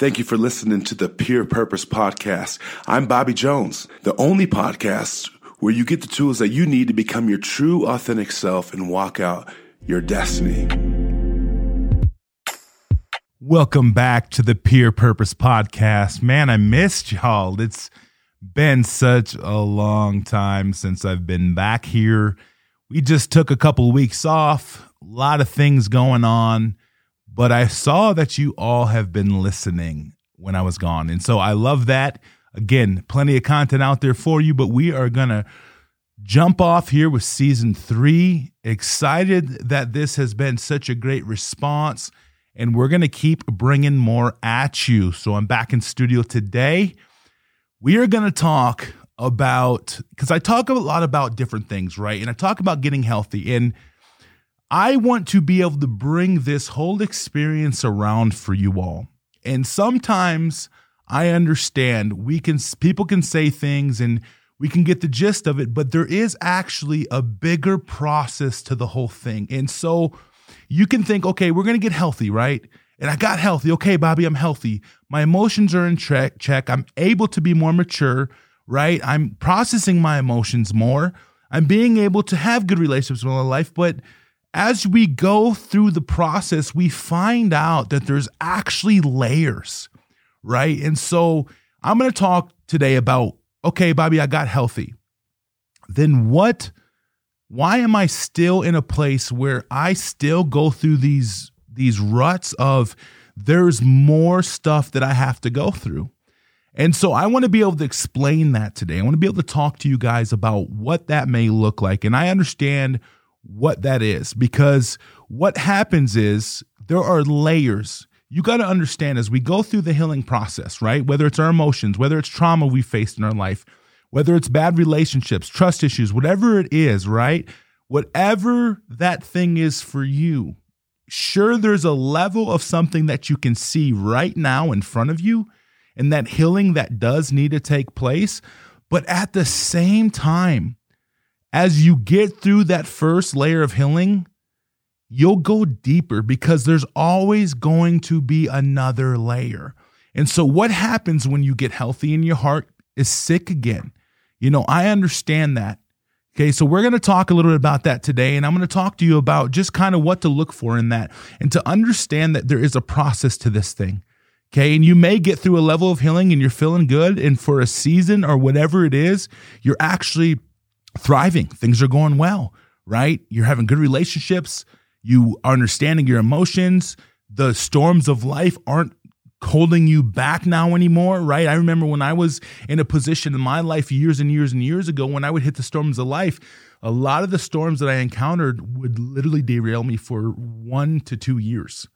Thank you for listening to the Peer Purpose Podcast. I'm Bobby Jones, the only podcast where you get the tools that you need to become your true, authentic self and walk out your destiny. Welcome back to the Peer Purpose Podcast. Man, I missed y'all. It's been such a long time since I've been back here. We just took a couple of weeks off, a lot of things going on but I saw that you all have been listening when I was gone. And so I love that. Again, plenty of content out there for you, but we are going to jump off here with season three. Excited that this has been such a great response, and we're going to keep bringing more at you. So I'm back in studio today. We are going to talk about, because I talk a lot about different things, right? And I talk about getting healthy. And I want to be able to bring this whole experience around for you all. And sometimes I understand we can people can say things and we can get the gist of it, but there is actually a bigger process to the whole thing. And so you can think, okay, we're going to get healthy, right? And I got healthy. Okay, Bobby, I'm healthy. My emotions are in check. Check. I'm able to be more mature, right? I'm processing my emotions more. I'm being able to have good relationships in my life, but as we go through the process, we find out that there's actually layers, right? And so I'm going to talk today about okay, Bobby, I got healthy. Then what? Why am I still in a place where I still go through these these ruts of there's more stuff that I have to go through? And so I want to be able to explain that today. I want to be able to talk to you guys about what that may look like. And I understand what that is because what happens is there are layers. You got to understand as we go through the healing process, right? Whether it's our emotions, whether it's trauma we faced in our life, whether it's bad relationships, trust issues, whatever it is, right? Whatever that thing is for you, sure, there's a level of something that you can see right now in front of you and that healing that does need to take place. But at the same time, as you get through that first layer of healing, you'll go deeper because there's always going to be another layer. And so, what happens when you get healthy and your heart is sick again? You know, I understand that. Okay, so we're going to talk a little bit about that today, and I'm going to talk to you about just kind of what to look for in that and to understand that there is a process to this thing. Okay, and you may get through a level of healing and you're feeling good, and for a season or whatever it is, you're actually thriving. Things are going well, right? You're having good relationships. You are understanding your emotions. The storms of life aren't holding you back now anymore, right? I remember when I was in a position in my life years and years and years ago when I would hit the storms of life, a lot of the storms that I encountered would literally derail me for one to two years.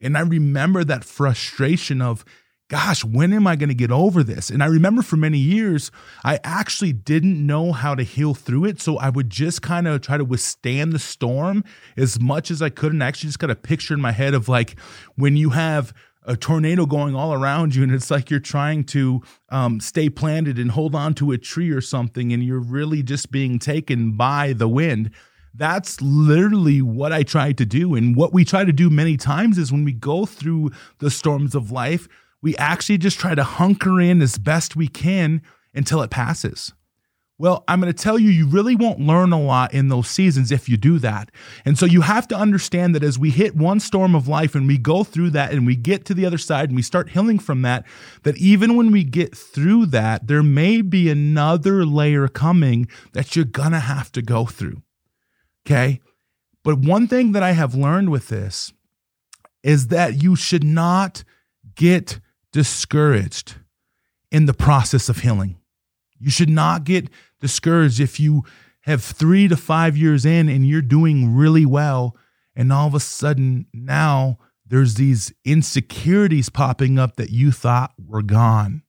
And I remember that frustration of, gosh, when am I going to get over this? And I remember for many years, I actually didn't know how to heal through it. So I would just kind of try to withstand the storm as much as I could. And I actually just got a picture in my head of like when you have a tornado going all around you and it's like you're trying to um, stay planted and hold on to a tree or something and you're really just being taken by the wind that's literally what I try to do. And what we try to do many times is when we go through the storms of life, we actually just try to hunker in as best we can until it passes. Well, I'm going to tell you, you really won't learn a lot in those seasons if you do that. And so you have to understand that as we hit one storm of life and we go through that and we get to the other side and we start healing from that, that even when we get through that, there may be another layer coming that you're going to have to go through. Okay. But one thing that I have learned with this is that you should not get discouraged in the process of healing. You should not get discouraged if you have three to five years in and you're doing really well, and all of a sudden now there's these insecurities popping up that you thought were gone,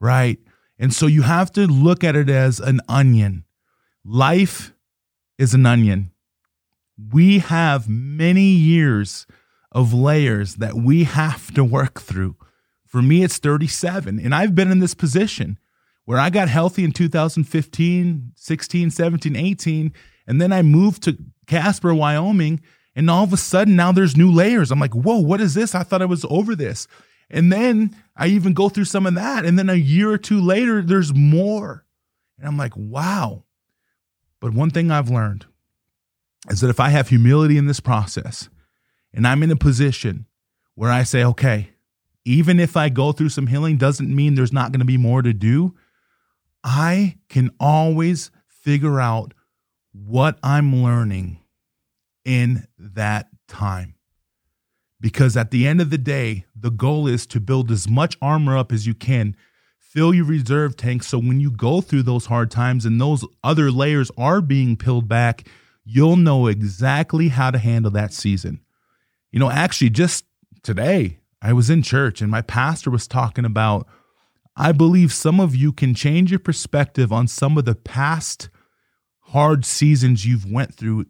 right? And so you have to look at it as an onion. Life is an onion. We have many years of layers that we have to work through. For me, it's 37. And I've been in this position where I got healthy in 2015, 16, 17, 18. And then I moved to Casper, Wyoming. And all of a sudden, now there's new layers. I'm like, whoa, what is this? I thought I was over this. And then I even go through some of that. And then a year or two later, there's more. And I'm like, wow. But one thing I've learned is that if I have humility in this process and I'm in a position where I say, okay, even if I go through some healing, doesn't mean there's not going to be more to do. I can always figure out what I'm learning in that time. Because at the end of the day, the goal is to build as much armor up as you can, fill your reserve tank. So when you go through those hard times and those other layers are being peeled back, you'll know exactly how to handle that season. You know, actually, just today, I was in church and my pastor was talking about I believe some of you can change your perspective on some of the past hard seasons you've went through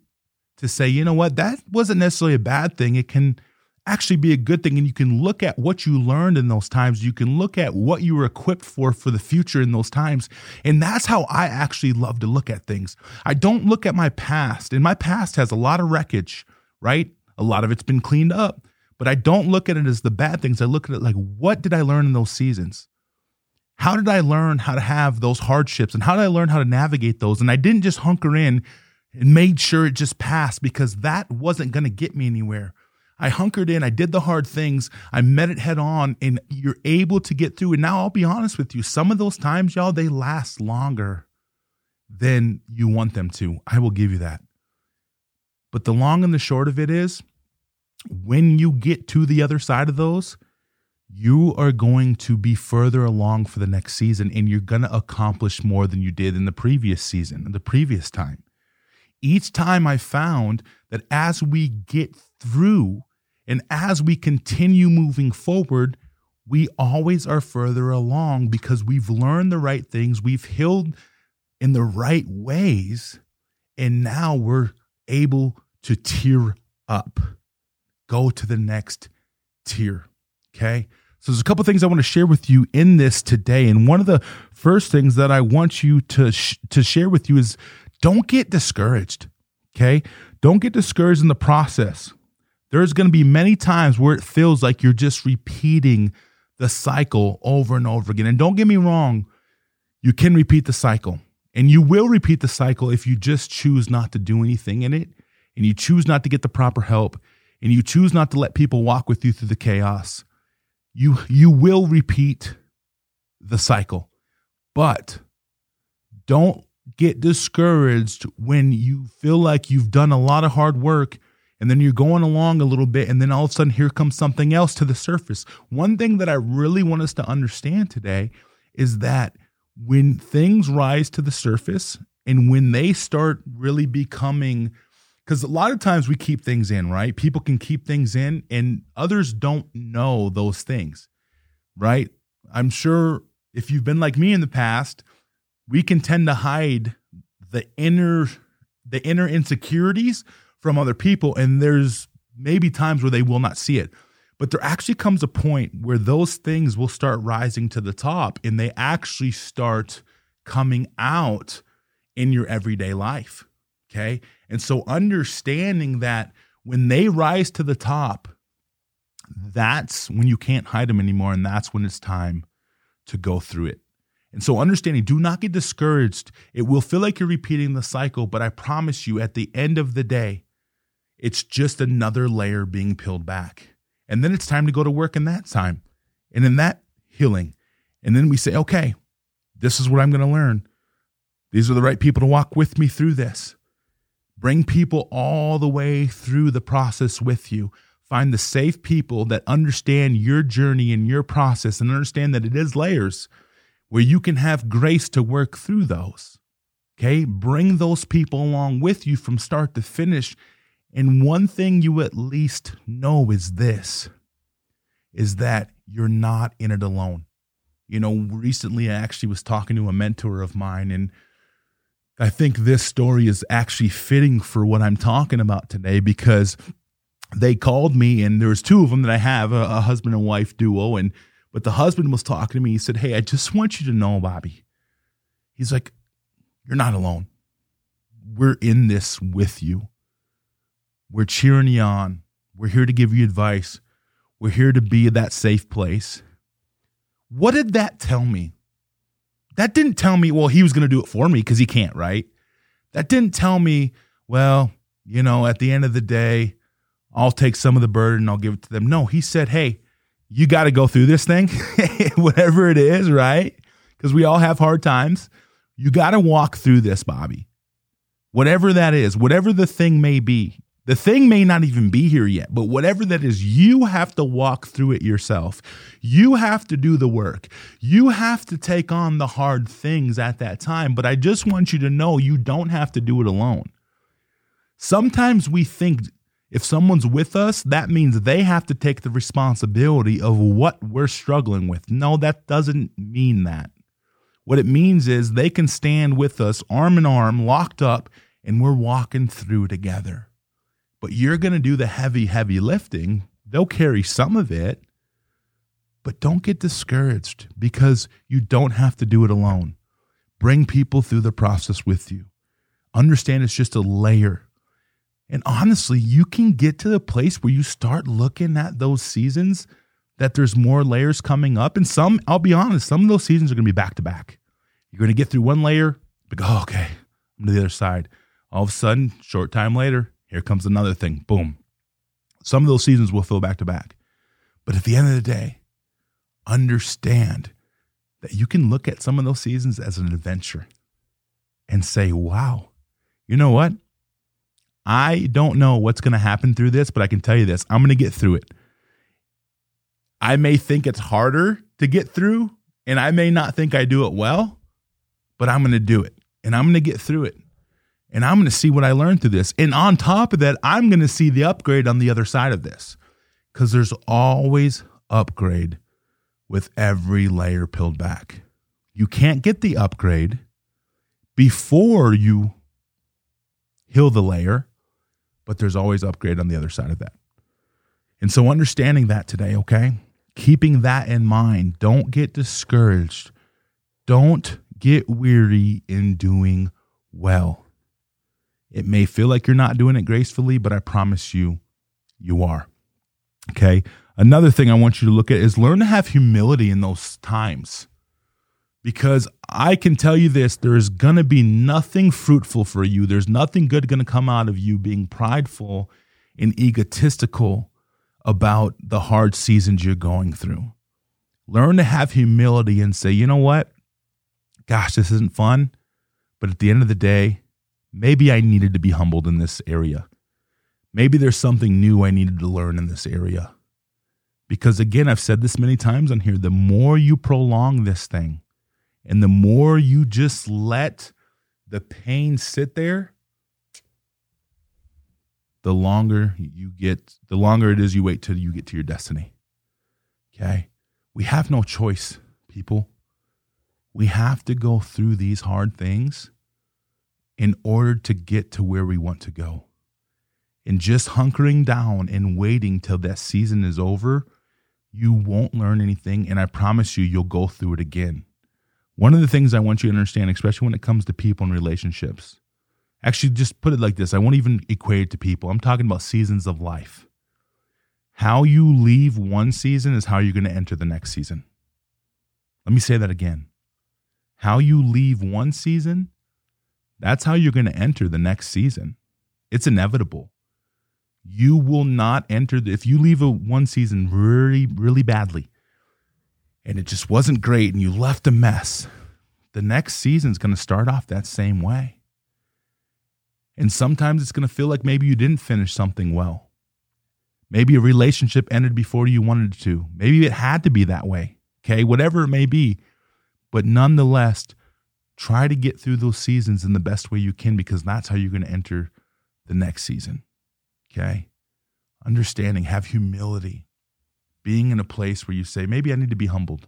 to say, you know what, that wasn't necessarily a bad thing. It can actually be a good thing. And you can look at what you learned in those times. You can look at what you were equipped for for the future in those times. And that's how i actually love to look at things. I don't look at my past. And my past has a lot of wreckage right? A lot of it's been cleaned up but i don't look at it as the bad things. I look at it like what did i learn in those seasons? How did i learn how to have those hardships? And how did i learn how to navigate those? And i didn't just hunker in and made sure it just passed because that wasn't going to get me anywhere. I hunkered in, I did the hard things, I met it head on, and you're able to get through. And now I'll be honest with you, some of those times, y'all, they last longer than you want them to. I will give you that. But the long and the short of it is when you get to the other side of those, you are going to be further along for the next season and you're going to accomplish more than you did in the previous season, the previous time. Each time I found that as we get through and as we continue moving forward, we always are further along because we've learned the right things, we've healed in the right ways, and now we're able to tear up, go to the next tier. Okay. So there's a couple things I want to share with you in this today, and one of the first things that I want you to sh- to share with you is don't get discouraged. Okay, don't get discouraged in the process there's going to be many times where it feels like you're just repeating the cycle over and over again. And don't get me wrong, you can repeat the cycle. And you will repeat the cycle if you just choose not to do anything in it and you choose not to get the proper help and you choose not to let people walk with you through the chaos. You you will repeat the cycle. But don't get discouraged when you feel like you've done a lot of hard work and then you're going along a little bit and then all of a sudden here comes something else to the surface one thing that i really want us to understand today is that when things rise to the surface and when they start really becoming because a lot of times we keep things in right? People can keep things in and others don't know those things right? I'm sure if you've been like me in the past we can tend to hide the inner the inner insecurities from other people and there's maybe times where they will not see it. But there actually comes a point where those things will start rising to the top and they actually start coming out in your everyday life okay and so understanding that when they rise to the top that's when you can't hide them anymore and that's when it's time to go through it and so, understanding, do not get discouraged. It will feel like you're repeating the cycle, but I promise you, at the end of the day, it's just another layer being peeled back. And then it's time to go to work in that time and in that healing. And then we say, okay, this is what I'm going to learn. These are the right people to walk with me through this. Bring people all the way through the process with you. Find the safe people that understand your journey and your process and understand that it is layers where you can have grace to work through those. Okay. Bring those people along with you from start to finish and one thing you at least know is this is that you're not in it alone. You know, recently I actually was talking to a mentor of mine and I think this story is actually fitting for what I'm talking about today because they called me and there was two of them that I have a, a husband and wife duo and but the husband was talking to me he said, "Hey, I just want you to know, Bobby." He's like, "You're not alone. We're in this with you." We're cheering you on. We're here to give you advice. We're here to be that safe place. What did that tell me? That didn't tell me, well, he was going to do it for me because he can't, right? That didn't tell me, well, you know, at the end of the day, I'll take some of the burden, I'll give it to them. No, he said, hey, you got to go through this thing, whatever it is, right? Because we all have hard times. You got to walk through this, Bobby. Whatever that is, whatever the thing may be, the thing may not even be here yet, but whatever that is, you have to walk through it yourself. You have to do the work. You have to take on the hard things at that time. But I just want you to know you don't have to do it alone. Sometimes we think if someone's with us, that means they have to take the responsibility of what we're struggling with. No, that doesn't mean that. What it means is they can stand with us arm in arm, locked up, and we're walking through together. But you're going to do the heavy, heavy lifting. They'll carry some of it, but don't get discouraged because you don't have to do it alone. Bring people through the process with you. Understand it's just a layer and honestly, you can get to the place where you start looking at those seasons that there's more layers coming up. And some, I'll be honest, some of those seasons are going to be back to back. You're going to get through one layer, but go, oh, okay, I'm to the other side. All of a sudden, short time later, here comes another thing. Boom. Some of those seasons will fill back to back. But at the end of the day, understand that you can look at some of those seasons as an adventure and say, wow, you know what? I don't know what's going to happen through this, but I can tell you this I'm going to get through it. I may think it's harder to get through, and I may not think I do it well, but I'm going to do it and I'm going to get through it. And I'm going to see what I learned through this. And on top of that, I'm going to see the upgrade on the other side of this because there's always upgrade with every layer peeled back. You can't get the upgrade before you heal the layer but there's always upgrade on the other side of that. And so understanding that today, okay? Keeping that in mind, don't get discouraged. Don't get weary in doing well. It may feel like you're not doing it gracefully, but I promise you, you are. Okay. Another thing I want you to look at is learn to have humility in those times because I can tell you this there's going to be nothing fruitful for you. There's nothing good going to come out of you being prideful and egotistical about the hard seasons you're going through. Learn to have humility and say, you know what? Gosh, this isn't fun. But at the end of the day, maybe I needed to be humbled in this area. Maybe there's something new I needed to learn in this area. Because again, I've said this many times on here the more you prolong this thing, and the more you just let the pain sit there, the longer you get, the longer it is you wait till you get to your destiny. Okay. We have no choice, people. We have to go through these hard things in order to get to where we want to go. And just hunkering down and waiting till that season is over, you won't learn anything. And I promise you, you'll go through it again. One of the things I want you to understand, especially when it comes to people and relationships, actually, just put it like this I won't even equate it to people. I'm talking about seasons of life. How you leave one season is how you're going to enter the next season. Let me say that again. How you leave one season, that's how you're going to enter the next season. It's inevitable. You will not enter, if you leave a one season really, really badly, and it just wasn't great and you left a mess, the next season's going to start off that same way. And sometimes it's going to feel like maybe you didn't finish something well. Maybe a relationship ended before you wanted to. Maybe it had to be that way. Okay, whatever it may be. But nonetheless, try to get through those seasons in the best way you can because that's how you're going to enter the next season. Okay? Understanding, have humility being in a place where you say, maybe I need to be humbled.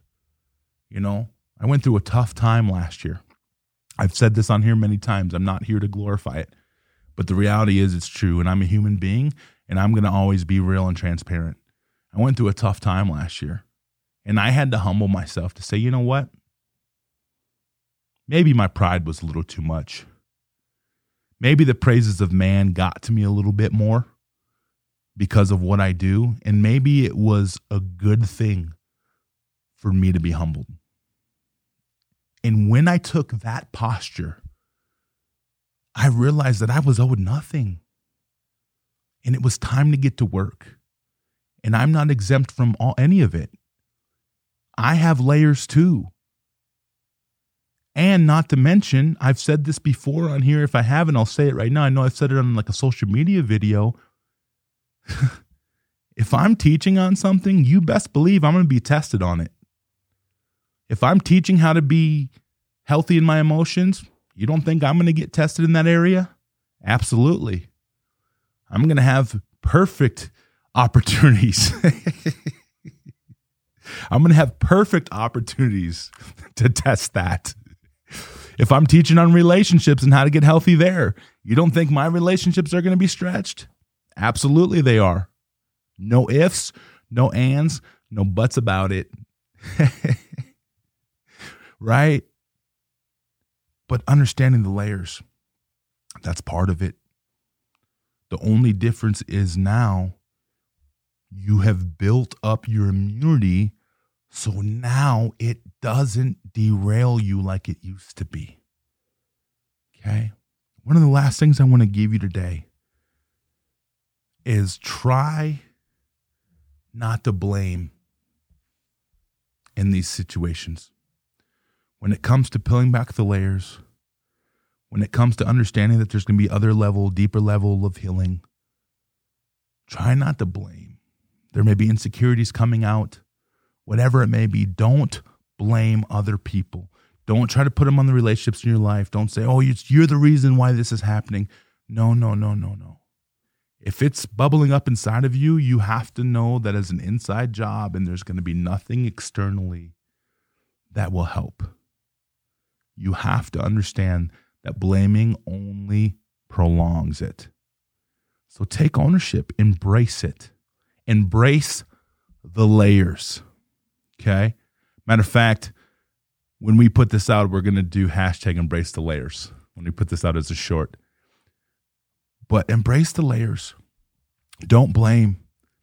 You know, I went through a tough time last year. I've said this on here many times. I'm not here to glorify it, but the reality is it's true. And I'm a human being and I'm going to always be real and transparent. I went through a tough time last year and I had to humble myself to say, you know what? Maybe my pride was a little too much. Maybe the praises of man got to me a little bit more because of what I do. And maybe it was a good thing for me to be humbled. And when I took that posture, I realized that I was owed nothing. And it was time to get to work. And I'm not exempt from all, any of it. I have layers too. And not to mention, I've said this before on here. If I haven't, I'll say it right now. I know I've said it on like a social media video. if I'm teaching on something, you best believe I'm going to be tested on it. If I'm teaching how to be healthy in my emotions, you don't think I'm going to get tested in that area? Absolutely. I'm going to have perfect opportunities. I'm going to have perfect opportunities to test that. If I'm teaching on relationships and how to get healthy there, you don't think my relationships are going to be stretched? Absolutely, they are. No ifs, no ands, no buts about it. right? But understanding the layers, that's part of it. The only difference is now you have built up your immunity. So now it doesn't derail you like it used to be. Okay. One of the last things I want to give you today is try not to blame in these situations. When it comes to peeling back the layers, when it comes to understanding that there's going to be other level, deeper level of healing, try not to blame. There may be insecurities coming out, whatever it may be. Don't blame other people. Don't try to put them on the relationships in your life. Don't say, oh, you're the reason why this is happening. No, no, no, no, no. If it's bubbling up inside of you, you have to know that as an inside job and there's going to be nothing externally that will help. You have to understand that blaming only prolongs it. So take ownership, embrace it, embrace the layers. Okay. Matter of fact, when we put this out, we're going to do hashtag embrace the layers when we put this out as a short. But embrace the layers. Don't blame.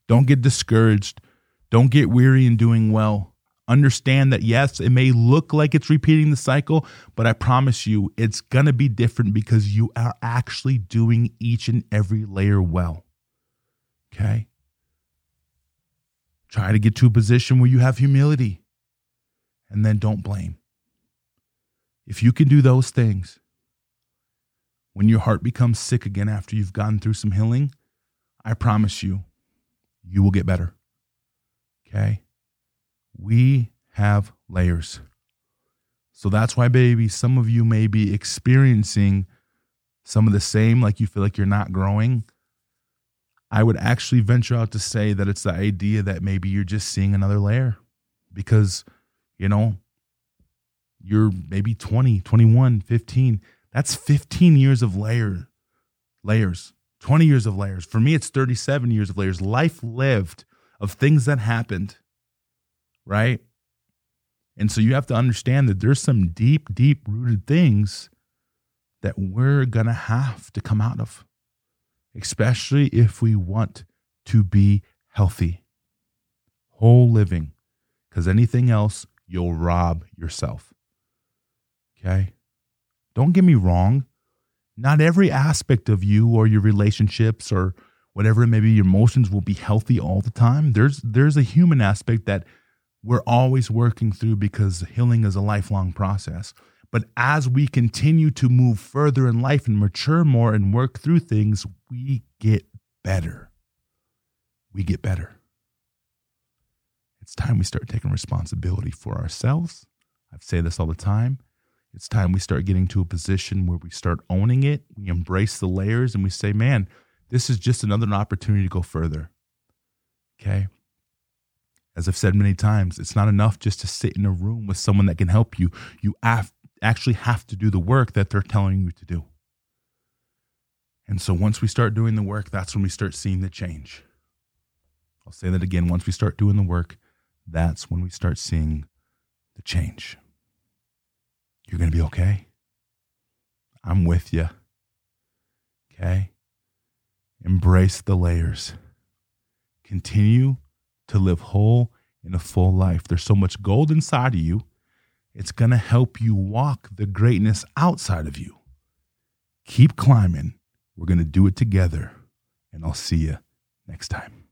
Don't get discouraged. Don't get weary in doing well. Understand that, yes, it may look like it's repeating the cycle, but I promise you it's going to be different because you are actually doing each and every layer well. Okay? Try to get to a position where you have humility and then don't blame. If you can do those things, when your heart becomes sick again after you've gone through some healing, I promise you, you will get better. Okay? We have layers. So that's why, baby, some of you may be experiencing some of the same, like you feel like you're not growing. I would actually venture out to say that it's the idea that maybe you're just seeing another layer because, you know, you're maybe 20, 21, 15. That's 15 years of layer layers, 20 years of layers. For me, it's 37 years of layers. Life lived of things that happened, right? And so you have to understand that there's some deep, deep rooted things that we're going to have to come out of especially if we want to be healthy, whole living, because anything else, you'll rob yourself. Okay? Don't get me wrong. Not every aspect of you or your relationships or whatever it may be, your emotions will be healthy all the time. There's there's a human aspect that we're always working through because healing is a lifelong process. But as we continue to move further in life and mature more and work through things, we get better. We get better. It's time we start taking responsibility for ourselves. I say this all the time. It's time we start getting to a position where we start owning it. We embrace the layers and we say, man, this is just another opportunity to go further. Okay. As I've said many times, it's not enough just to sit in a room with someone that can help you. You have, actually have to do the work that they're telling you to do. And so once we start doing the work, that's when we start seeing the change. I'll say that again. Once we start doing the work, that's when we start seeing the change. You're going to be okay. I'm with you. Okay? Embrace the layers. continue to live whole in a full life. There's so much gold inside of you. It's going to help you walk the greatness outside of you. Keep climbing. We're going to do it together. And I'll see you next time.